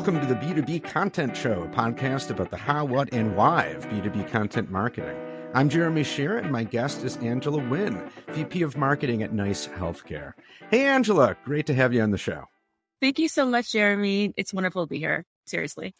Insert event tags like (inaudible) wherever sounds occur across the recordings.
Welcome to the B2B Content Show, a podcast about the how, what, and why of B2B content marketing. I'm Jeremy Shearer, and my guest is Angella Nguyen, VP of Marketing at Nice Healthcare. Hey, Angella, great to have you on the show. Thank you so much, Jeremy. It's wonderful to be here. Seriously.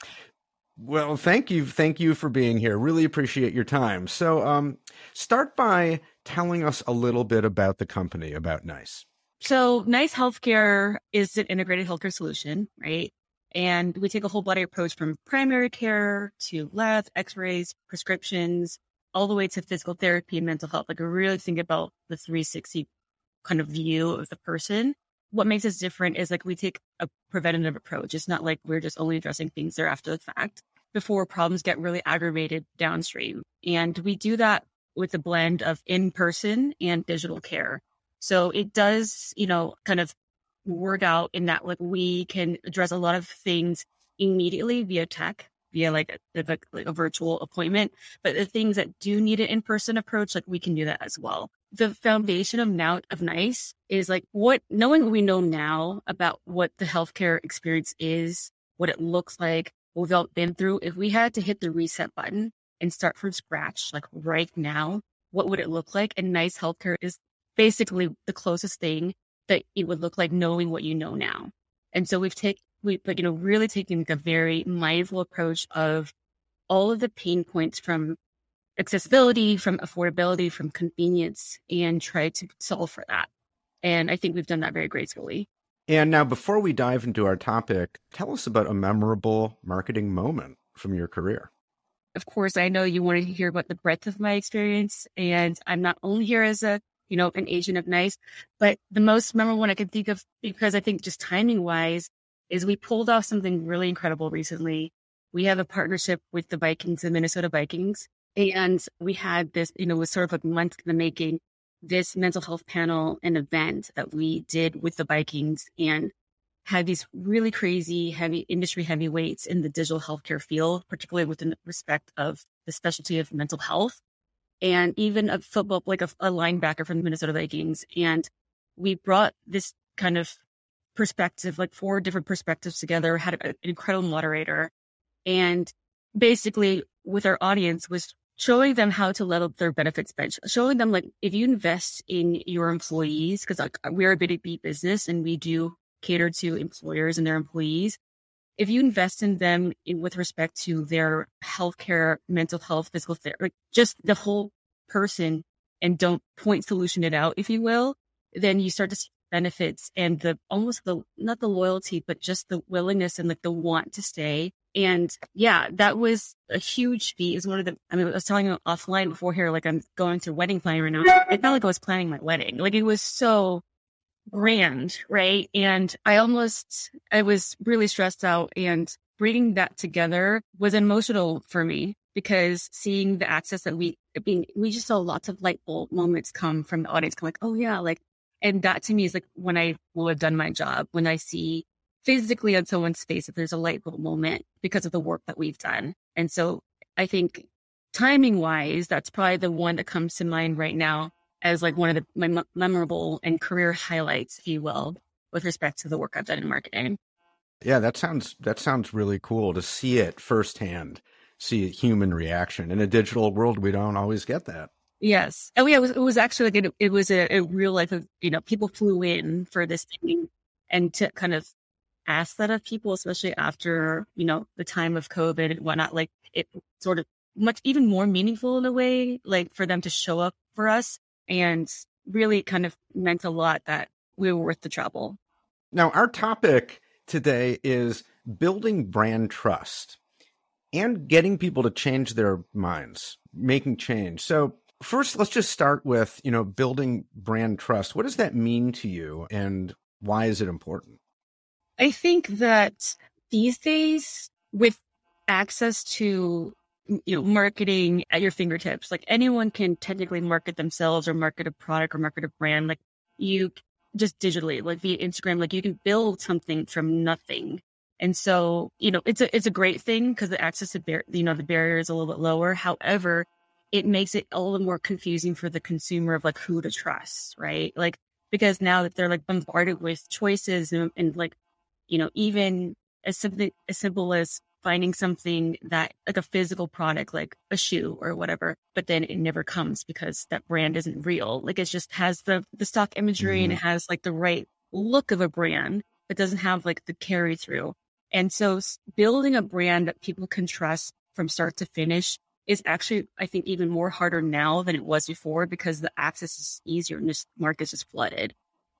Well, thank you. Thank you for being here. Really appreciate your time. So, um, start by telling us a little bit about the company, about Nice. So, Nice Healthcare is an integrated healthcare solution, right? And we take a whole body approach from primary care to labs, x-rays, prescriptions, all the way to physical therapy and mental health. Like really think about the 360 kind of view of the person. What makes us different is like we take a preventative approach. It's not like we're just only addressing things there after the fact before problems get really aggravated downstream. And we do that with a blend of in person and digital care. So it does, you know, kind of work out in that like we can address a lot of things immediately via tech via like a, like a virtual appointment. But the things that do need an in-person approach like we can do that as well. The foundation of now of nice is like what knowing what we know now about what the healthcare experience is what it looks like what we've all been through if we had to hit the reset button and start from scratch like right now what would it look like? And nice healthcare is basically the closest thing that it would look like knowing what you know now. And so we've taken, we, but you know, really taking a very mindful approach of all of the pain points from accessibility, from affordability, from convenience, and try to solve for that. And I think we've done that very gracefully. And now, before we dive into our topic, tell us about a memorable marketing moment from your career. Of course, I know you want to hear about the breadth of my experience. And I'm not only here as a you know, an agent of nice. But the most memorable one I can think of, because I think just timing wise, is we pulled off something really incredible recently. We have a partnership with the Vikings, the Minnesota Vikings. And we had this, you know, was sort of a month in the making, this mental health panel and event that we did with the Vikings and had these really crazy heavy industry heavyweights in the digital healthcare field, particularly within the respect of the specialty of mental health and even a football, like a, a linebacker from the Minnesota Vikings. And we brought this kind of perspective, like four different perspectives together, had an incredible moderator. And basically with our audience was showing them how to level their benefits bench, showing them like if you invest in your employees, because like, we're a B2B business and we do cater to employers and their employees. If you invest in them in, with respect to their healthcare, mental health, physical therapy, just the whole person and don't point solution it out, if you will, then you start to see benefits and the almost the not the loyalty, but just the willingness and like the want to stay. And yeah, that was a huge feat. Is one of the I mean, I was telling you offline before here, like I'm going through wedding planning right now. It felt like I was planning my wedding. Like it was so grand, right? And I almost I was really stressed out and bringing that together was emotional for me because seeing the access that we being we just saw lots of light bulb moments come from the audience come like oh yeah like and that to me is like when i will have done my job when i see physically on someone's face that there's a light bulb moment because of the work that we've done and so i think timing wise that's probably the one that comes to mind right now as like one of the my memorable and career highlights if you will with respect to the work i've done in marketing yeah that sounds that sounds really cool to see it firsthand see a human reaction. In a digital world, we don't always get that. Yes. Oh, yeah. It was, it was actually like, it, it was a, a, real life of, you know, people flew in for this thing and to kind of ask that of people, especially after, you know, the time of COVID and whatnot, like it sort of much even more meaningful in a way, like for them to show up for us and really kind of meant a lot that we were worth the trouble. Now, our topic today is building brand trust and getting people to change their minds, making change. So first, let's just start with, you know, building brand trust. What does that mean to you and why is it important? I think that these days with access to you know marketing at your fingertips like anyone can technically market themselves or market a product or market a brand like you just digitally like via instagram like you can build something from nothing and so, you know, it's a, it's a great thing because the access to, bar- you know, the barrier is a little bit lower. However, it makes it a little more confusing for the consumer of like who to trust, right? Like, because now that they're like bombarded with choices and, and like, you know, even as something as simple as finding something that like a physical product like a shoe or whatever but then it never comes because that brand isn't real. Like it just has the the stock imagery mm-hmm. and it has like the right look of a brand but doesn't have like the carry through. And so building a brand that people can trust from start to finish is actually i think even more harder now than it was before because the access is easier and this market is just flooded.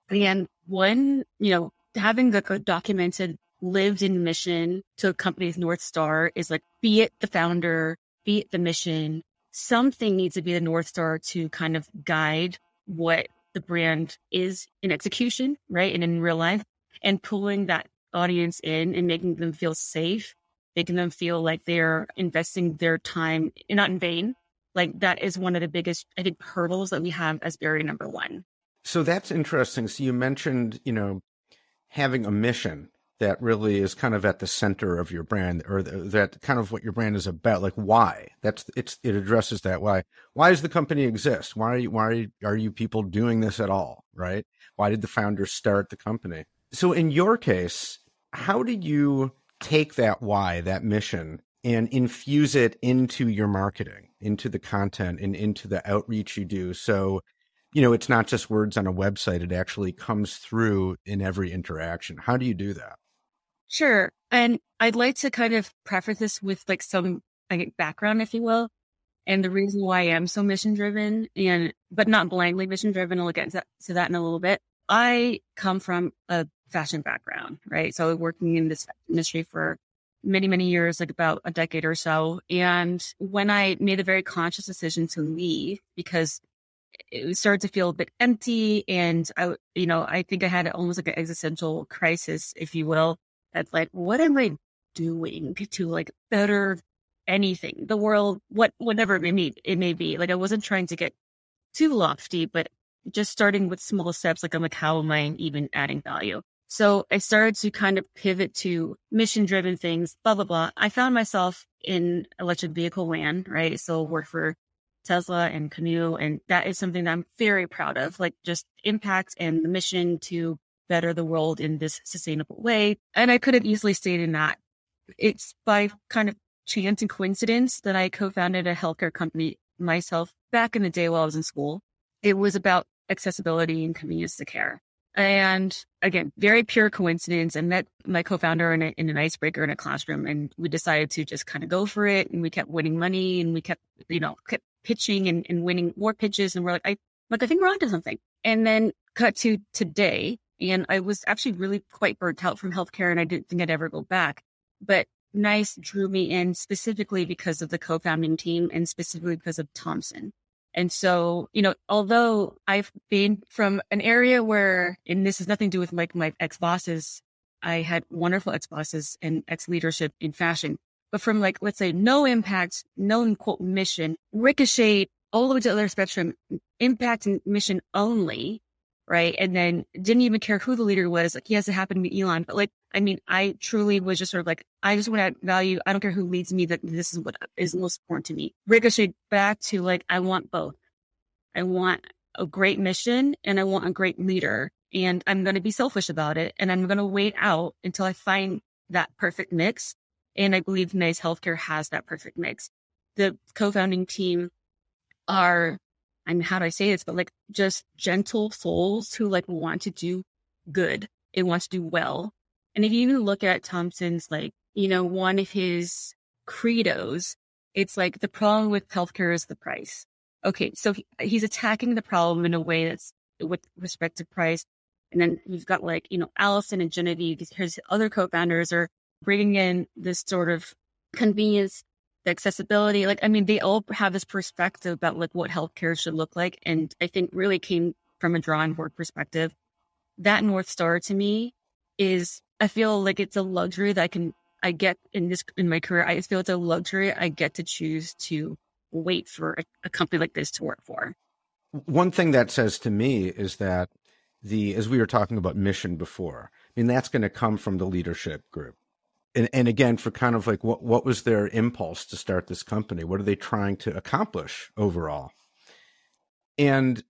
And one you know having the documented lived in mission to a company's North Star is like, be it the founder, be it the mission, something needs to be the North Star to kind of guide what the brand is in execution, right? And in real life, and pulling that audience in and making them feel safe, making them feel like they're investing their time not in vain. Like that is one of the biggest, I think, hurdles that we have as barrier number one. So that's interesting. So you mentioned, you know, having a mission that really is kind of at the center of your brand or that kind of what your brand is about like why? That's it's it addresses that why. Why does the company exist? Why are you why are you, people doing this at all right? Why did the founders start the company? So in your case how did you take that why that mission and infuse it into your marketing into the content and into the outreach you do? So you know it's not just words on a website. It actually comes through in every interaction. How do you do that Sure. And I'd like to kind of preface this with like some like, background, if you will. And the reason why I am so mission driven and, but not blindly mission driven, I'll get to that in a little bit. I come from a fashion background, right? So working in this industry for many, many years, like about a decade or so. And when I made a very conscious decision to leave because it started to feel a bit empty and I, you know, I think I had almost like an existential crisis, if you will, that's like, what am I doing to like better anything, the world, what, whatever it may be, it may be. Like I wasn't trying to get too lofty, but just starting with small steps. Like I'm like, how am I even adding value? So I started to kind of pivot to mission driven things, blah, blah, blah. I found myself in electric vehicle land, right? So work for Tesla and Canoo. And that is something that I'm very proud of, like just impact and the mission to better the world in this sustainable way. And I could have easily stayed in that. It's by kind of chance and coincidence that I co-founded a healthcare company myself back in the day while I was in school. It was about accessibility and convenience to care. And again, very pure coincidence. I met my co-founder in, in an icebreaker in a classroom and we decided to just kind of go for it. And we kept winning money and we kept, you know, kept pitching and, and winning more pitches. And we're like, I, like, I think we're onto something. And then cut to today, and I was actually really quite burnt out from healthcare and I didn't think I'd ever go back. But NICE drew me in specifically because of the co founding team and specifically because of Thompson. And so, you know, although I've been from an area where, and this has nothing to do with my, my ex bosses, I had wonderful ex bosses and ex leadership in fashion, but from like, let's say no impact, no quote mission, ricochet all the way to the other spectrum, impact and mission only right? And then didn't even care who the leader was. Like, yes, it happened to be Elon, but like, I mean, I truly was just sort of like, I just want to value. I don't care who leads me. That this is what is most important to me. Ricochet back to like, I want both. I want a great mission and I want a great leader. And I'm going to be selfish about it. And I'm going to wait out until I find that perfect mix. And I believe Nice Healthcare has that perfect mix. The co-founding team are I mean, how do I say this? But like just gentle souls who like want to do good and want to do well. And if you even look at Thompson's, like, you know, one of his credos, it's like the problem with healthcare is the price. Okay. So he, he's attacking the problem in a way that's with respect to price. And then we've got like, you know, Allison and Genevieve, his other co-founders are bringing in this sort of convenience the accessibility. Like, I mean, they all have this perspective about like what healthcare should look like. And I think really came from a drawing board perspective. That North Star to me is, I feel like it's a luxury that I can, I get in this, in my career. I feel it's a luxury I get to choose to wait for a, a company like this to work for. One thing that says to me is that the, as we were talking about mission before, I mean, that's going to come from the leadership group and, and again for kind of like what what was their impulse to start this company what are they trying to accomplish overall and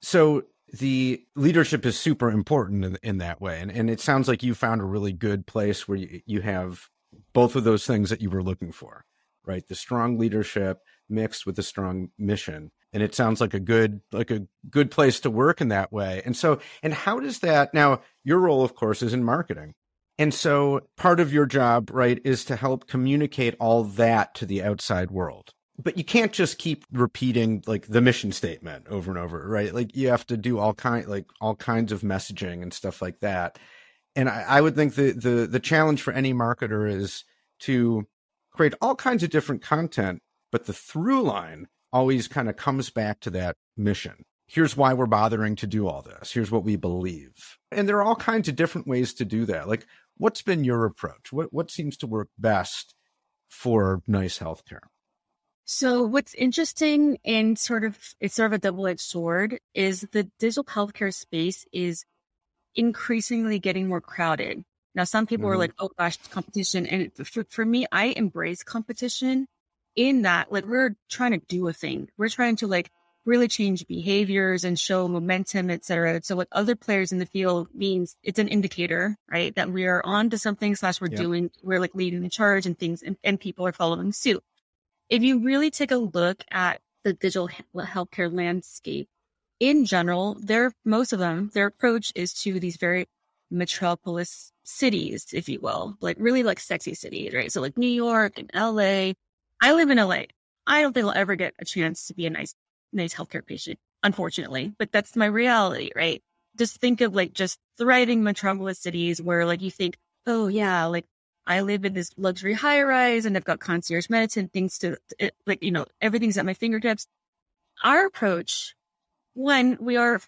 so the leadership is super important in, in that way. And, and it sounds like you found a really good place where you, you have both of those things that you were looking for, right? The strong leadership mixed with a strong mission. And it sounds like a good, like a good place to work in that way. And so, and how does that now, your role, of course, is in marketing. And so part of your job, right, is to help communicate all that to the outside world but you can't just keep repeating like the mission statement over and over, right? Like you have to do all kind like all kinds of messaging and stuff like that. And I, I would think the the the challenge for any marketer is to create all kinds of different content, but the through line always kind of comes back to that mission. Here's why we're bothering to do all this. Here's what we believe. And there are all kinds of different ways to do that. Like what's been your approach? What what seems to work best for nice healthcare? So what's interesting and sort of it's sort of a double-edged sword is the digital healthcare space is increasingly getting more crowded. Now some people mm-hmm. are like, "Oh gosh, competition." And for, for me, I embrace competition in that like we're trying to do a thing. We're trying to like really change behaviors and show momentum, et cetera. So what other players in the field means it's an indicator, right? That we are on to something slash we're yep. doing, we're like leading the charge and things and, and people are following suit if you really take a look at the digital healthcare landscape in general, their most of them, their approach is to these very metropolis cities, if you will, like really like sexy cities, right? So like New York and LA. I live in LA. I don't think I'll ever get a chance to be a nice, nice healthcare patient, unfortunately, but that's my reality, right? Just think of like just thriving metropolis cities where like you think, oh yeah, like I live in this luxury high rise and I've got concierge medicine, things to, eh, like, you know, everything's at my fingertips. Our approach, one, we are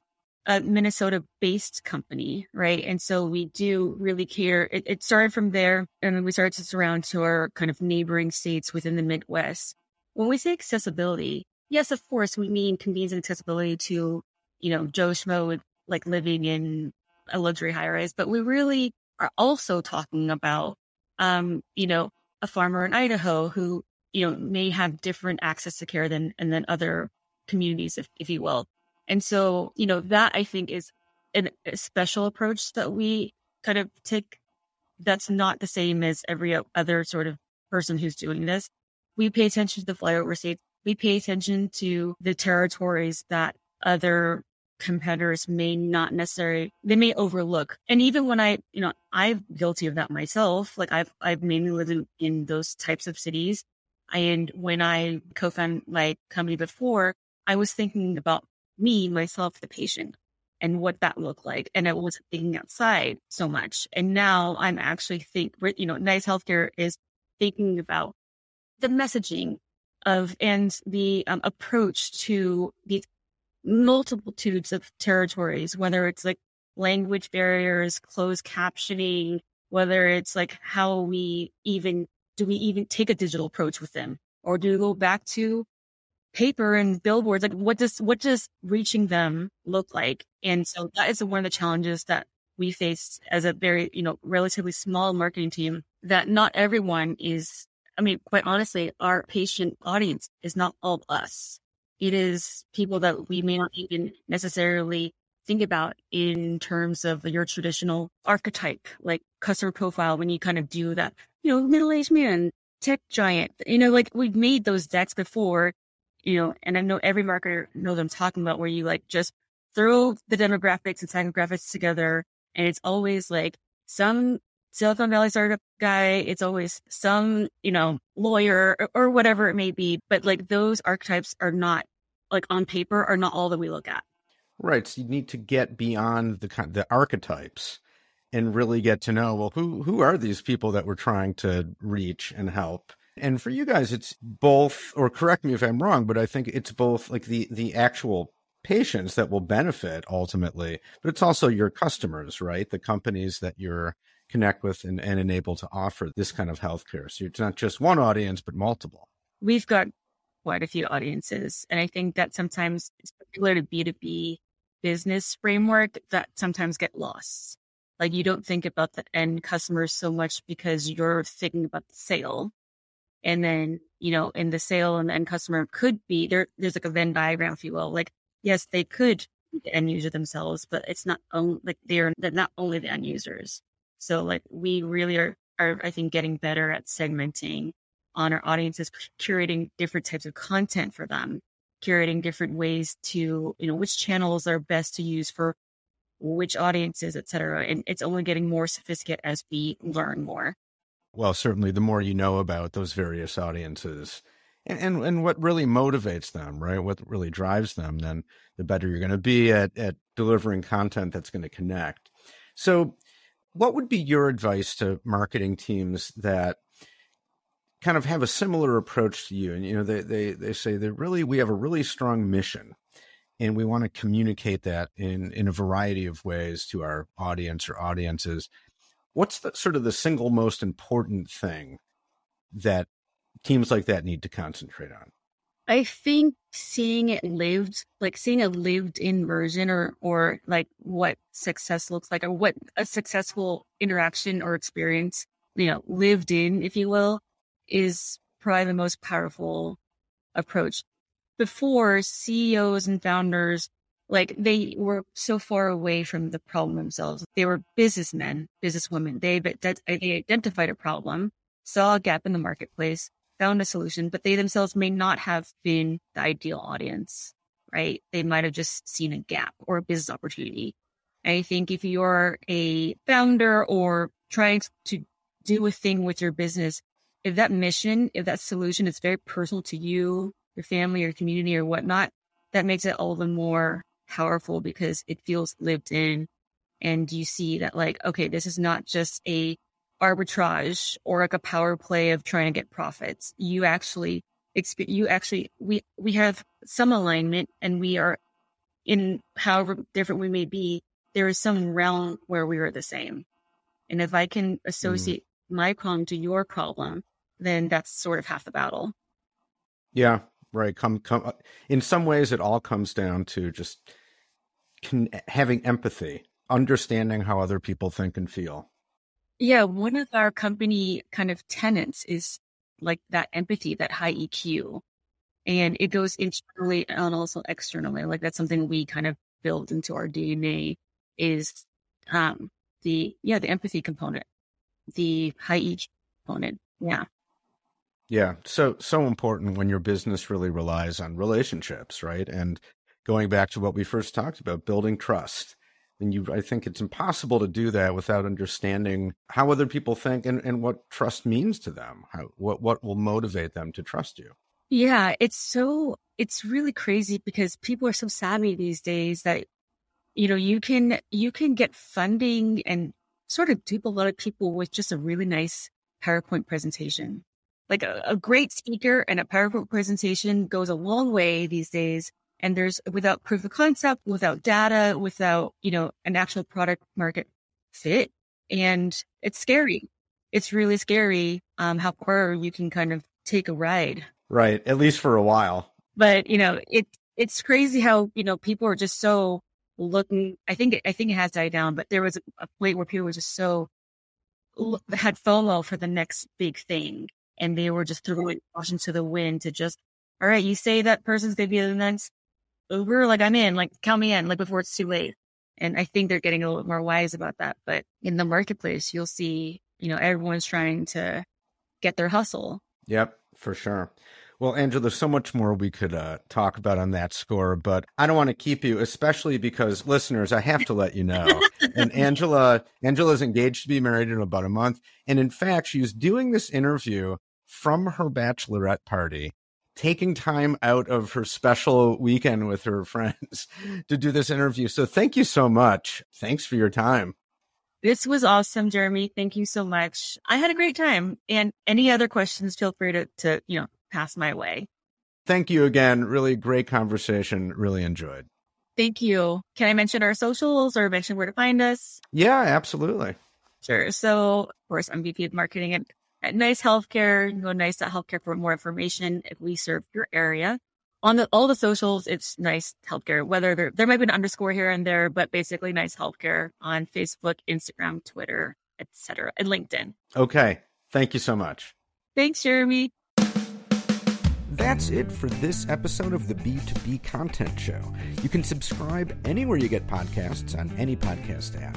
a Minnesota based company, right? And so we do really care. It, it started from there and we started to surround to our kind of neighboring states within the Midwest. When we say accessibility, yes, of course, we mean convenience and accessibility to, you know, Joe Schmo with like living in a luxury high rise, but we really are also talking about um, you know, a farmer in Idaho who, you know, may have different access to care than and then other communities, if if you will. And so, you know, that I think is an, a special approach that we kind of take. That's not the same as every other sort of person who's doing this. We pay attention to the flyover states. We pay attention to the territories that other competitors may not necessarily they may overlook. And even when i you know i'm guilty of that myself like i've i've mainly lived in, in those types of cities. And when i co-founded my company before i was thinking about me myself the patient and what that looked like. And i wasn't thinking outside so much. And now i'm actually think you know nice healthcare is thinking about the messaging of and the um, approach to these multitudes of territories, whether it's like language barriers, closed captioning, whether it's like how we even do we even take a digital approach with them or do we go back to paper and billboards? Like what does, what does reaching them look like? And so that is one of the challenges that we face as a very, you know, relatively small marketing team that not everyone is, I mean, quite honestly, our patient audience is not all us it is people that we may not even necessarily think about in terms of your traditional archetype, like customer profile, when you kind of do that, you know, middle aged man, tech giant, you know, like we've made those decks before, you know, and I know every marketer knows I'm talking about where you like just throw the demographics and psychographics together. And it's always like some Silicon Valley startup guy. It's always some, you know, lawyer or, or whatever it may be. But like those archetypes are not like on paper are not all that we look at. Right. So you need to get beyond the the archetypes and really get to know well who who are these people that we're trying to reach and help. And for you guys, it's both, or correct me if I'm wrong, but I think it's both like the the actual patients that will benefit ultimately, but it's also your customers, right? The companies that you're connect with and, and enable to offer this kind of healthcare. So it's not just one audience, but multiple. We've got quite a few audiences. And I think that sometimes, it's particular to B2B business framework, that sometimes get lost. Like you don't think about the end customers so much because you're thinking about the sale. And then, you know, in the sale and the end customer could be there, there's like a Venn diagram, if you will. Like, yes, they could the end user themselves, but it's not only like they're, they're not only the end users. So like we really are, are, I think, getting better at segmenting on our audiences, curating different types of content for them, curating different ways to, you know, which channels are best to use for which audiences, et cetera. And it's only getting more sophisticated as we learn more. Well, certainly the more you know about those various audiences and, and, and what really motivates them, right? What really drives them, then the better you're going to be at, at delivering content that's going to connect. So what would be your advice to marketing teams that kind of have a similar approach to you? And, you know, they, they, they say that really, we have a really strong mission and we want to communicate that in in a variety of ways to our audience or audiences what's the sort of the single most important thing that teams like that need to concentrate on i think seeing it lived like seeing a lived in version or or like what success looks like or what a successful interaction or experience you know lived in if you will is probably the most powerful approach before CEOs and founders, like they were so far away from the problem themselves. They were businessmen, businesswomen. They, they identified a problem, saw a gap in the marketplace, found a solution, but they themselves may not have been the ideal audience, right? They might have just seen a gap or a business opportunity. I think if you're a founder or trying to do a thing with your business, if that mission, if that solution is very personal to you, your family or community or whatnot, that makes it all the more powerful because it feels lived in. And you see that like, okay, this is not just a arbitrage or like a power play of trying to get profits. You actually, you actually, we, we have some alignment and we are in however different we may be, there is some realm where we are the same. And if I can mm. associate mm. my problem to your problem, then that's sort of half the battle. Yeah, right come come in some ways it all comes down to just con- having empathy understanding how other people think and feel yeah one of our company kind of tenants is like that empathy that high eq and it goes internally and also externally like that's something we kind of build into our dna is um the yeah the empathy component the high eq component yeah yeah, so so important when your business really relies on relationships, right? And going back to what we first talked about, building trust. And you I think it's impossible to do that without understanding how other people think and, and what trust means to them. How what what will motivate them to trust you. Yeah, it's so it's really crazy because people are so savvy these days that you know, you can you can get funding and sort of dupe a lot of people with just a really nice PowerPoint presentation like a, a great speaker and a PowerPoint presentation goes a long way these days. And there's without proof of concept, without data, without, you know, an actual product market fit. And it's scary. It's really scary um, how far you can kind of take a ride. Right. At least for a while. But, you know, it it's crazy how, you know, people are just so looking. I think, I think it has died down, but there was a, point where people were just so had FOMO for the next big thing and they were just throwing caution to the wind to just, all right, you say that person's gonna be the next Uber, like I'm in, like count me in, like before it's too late. And I think they're getting a little bit more wise about that. But in the marketplace, you'll see, you know, everyone's trying to get their hustle. Yep, for sure. Well, Angella, there's so much more we could uh, talk about on that score, but I don't want to keep you, especially because listeners, I have to let you know. (laughs) and Angella, Angella's engaged to be married in about a month, and in fact, she's doing this interview from her bachelorette party, taking time out of her special weekend with her friends (laughs) to do this interview. So, thank you so much. Thanks for your time. This was awesome, Jeremy. Thank you so much. I had a great time. And any other questions, feel free to, to you know, pass my way. Thank you again. Really great conversation. Really enjoyed. Thank you. Can I mention our socials or mention where to find us? Yeah, absolutely. Sure. So, of course, I'm VP of Marketing at, at Nice Healthcare. You can go nice.healthcare for more information if we serve your area. On the, all the socials, it's Nice Healthcare. Whether there, there might be an underscore here and there, but basically Nice Healthcare on Facebook, Instagram, Twitter, etc., and LinkedIn. Okay. Thank you so much. Thanks, Jeremy. That's it for this episode of the B2B Content Show. You can subscribe anywhere you get podcasts on any podcast app.